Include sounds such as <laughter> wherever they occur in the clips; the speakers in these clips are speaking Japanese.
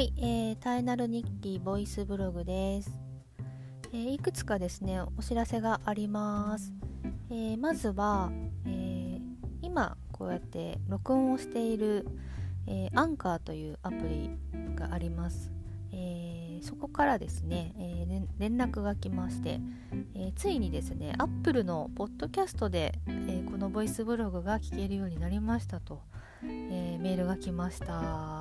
い、えー、タイナル日記ボイスブログです、えーいくつかですねお知らせがあります、えーまずは、え今こうやって録音をしている、えアンカーというアプリがあります、えそこからですね、え連絡が来まして、えついにですねアップルのポッドキャストで、えこのボイスブログが聞けるようになりましたと、えメールが来ました。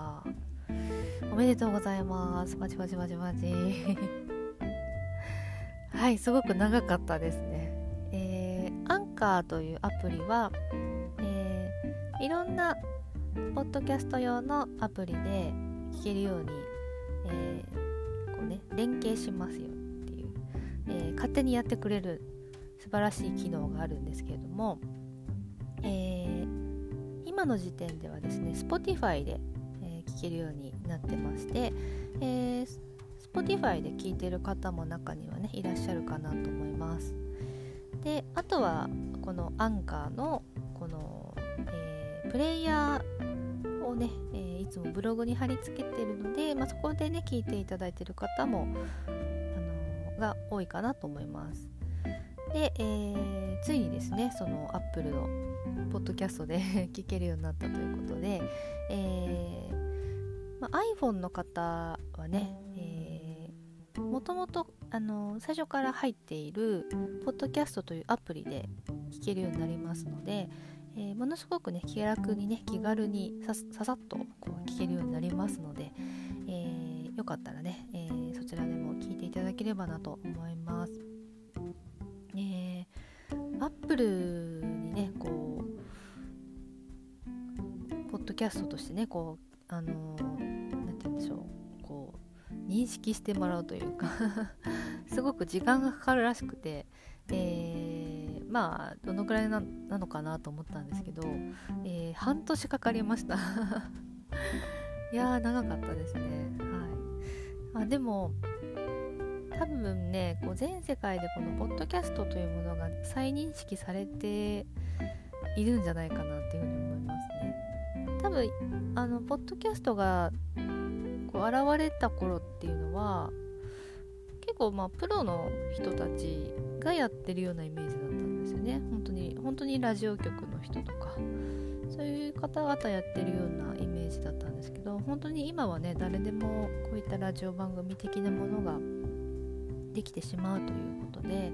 おめでとうございます。パチパチパチパチ。<laughs> はい、すごく長かったですね。えーアンカーというアプリは、えーいろんなポッドキャスト用のアプリで聞けるように、えーこうね、連携しますよっていう、えー勝手にやってくれる素晴らしい機能があるんですけれども、えー今の時点ではですね Spotify で、えー聞けるようになってまして、えー Spotify で聞いてる方も中にはねいらっしゃるかなと思います。であとはこのアンカーのこの、えープレイヤーをね、えーいつもブログに貼り付けてるので、まあ、そこでね聞いていただいてる方も、あのーが多いかなと思います。で、えーついにですねそのアップルのポッドキャストで <laughs> 聞けるようになったということで、えーまあ、iPhone の方はね、えーもともとあの最初から入っているポッドキャストというアプリで聞けるようになりますので、えーものすごくね気楽にね気軽にさささっとこう聞けるようになりますので、えーよかったらね、えーそちらでも聞いていただければなと思います。えー、アップルにねこうポッドキャストとしてねこうあのー認識してもらうというか <laughs> すごく時間がかかるらしくて、えーまあどのくらいなのかなと思ったんですけど、えー半年かかりました。<laughs> いやー長かったですね。はい。あでも多分ねこう全世界でこのポッドキャストというものが再認識されているんじゃないかなっていうふうに思いますね。多分あのポッドキャストがこう現れた頃っていうのは結構まあプロの人たちがやってるようなイメージだったんですよね。本当に本当にラジオ局の人とかそういう方々やってるようなイメージだったんですけど本当に今はね誰でもこういったラジオ番組的なものができてしまうということで、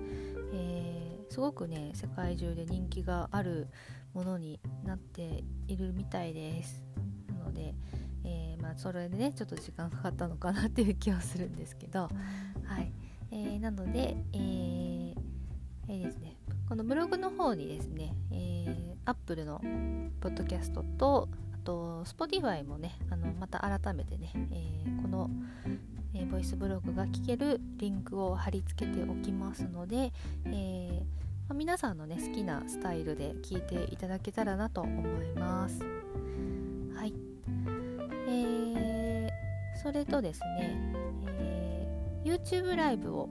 えーすごくね世界中で人気があるものになっているみたいです。なので、それでねちょっと時間かかったのかなっていう気はするんですけど。はい、えーなので、えーえーですね。このブログの方にですね、えー、Apple のポッドキャストとあと Spotify もねあのまた改めてね、えーこの、えーボイスブログが聞けるリンクを貼り付けておきますので、えーまあ皆さんのね好きなスタイルで聞いていただけたらなと思います。それとですね、えー YouTube ライブを、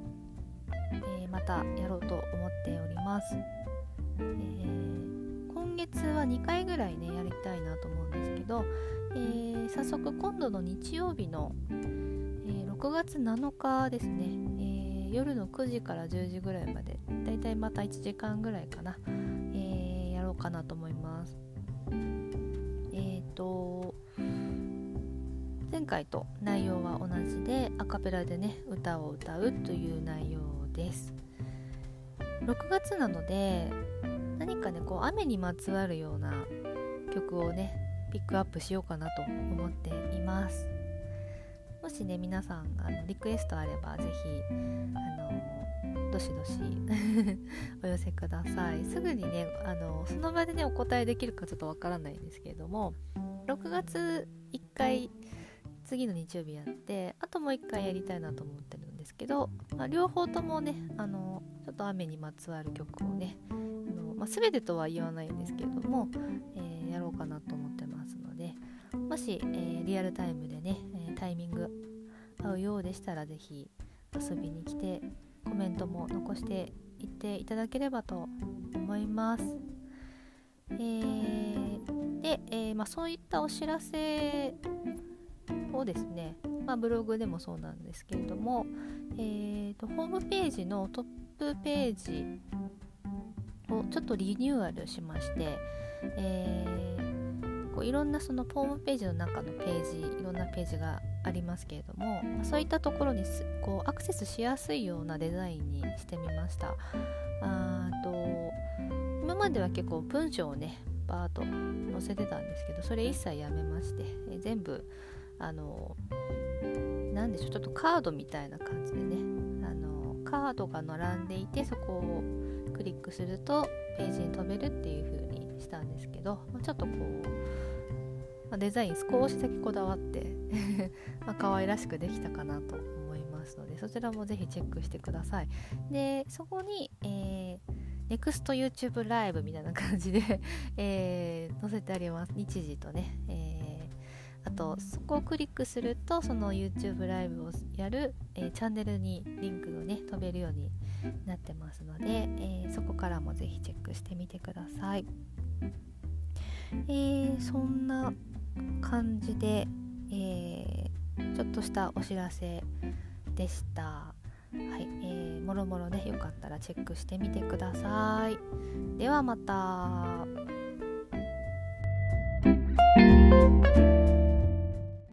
えーまたやろうと思っております、えー今月は2回ぐらいねやりたいなと思うんですけど、えー早速今度の日曜日の、え6月7日ですね、え夜の9時から10時ぐらいまでだいたいまた1時間ぐらいかな、えやろうかなと思います。えっ、と前回と内容は同じでアカペラでね歌を歌うという内容です。6月なので何かねこう雨にまつわるような曲をねピックアップしようかなと思っています。もしね皆さんあのリクエストあればぜひあのどしどし <laughs> お寄せください。すぐにねあのその場でねお答えできるかちょっとわからないんですけれども6月1回次の日曜日やってあともう1回やりたいなと思ってるんですけど、まあ、両方ともねあのちょっと雨にまつわる曲をねあの、まあ、全てとは言わないんですけれども、えーやろうかなと思ってますのでもし、えーリアルタイムでね、タイミング合うようでしたらぜひ遊びに来てコメントも残していっていただければと思います。えーで、えーまあ、そういったお知らせをですね。まあ、ブログでもそうなんですけれども、えーと、ホームページのトップページをちょっとリニューアルしまして、えー、こういろんなそのホームページの中のページいろんなページがありますけれども、ま、そういったところにこうアクセスしやすいようなデザインにしてみました。あと今までは結構文章をねバーッと載せてたんですけどそれ一切やめまして、え全部あの何でしょうちょっとカードみたいな感じでね。あのカードが並んでいてそこをクリックするとページに飛べるっていう風にしたんですけど、ま、ちょっとこう、ま、デザイン少しだけこだわって <laughs> まあ可愛らしくできたかなと思いますのでそちらもぜひチェックしてください。でそこに、えー、NEXTYouTube ライブみたいな感じで <laughs> えー、載せてあります。日時とね、えーあとそこをクリックするとその YouTube ライブをやる、えー、チャンネルにリンクをね飛べるようになってますので、えー、そこからもぜひチェックしてみてください、えー、そんな感じで、えちょっとしたお知らせでした。はい、えー、もろもろねよかったらチェックしてみてください。ではまた。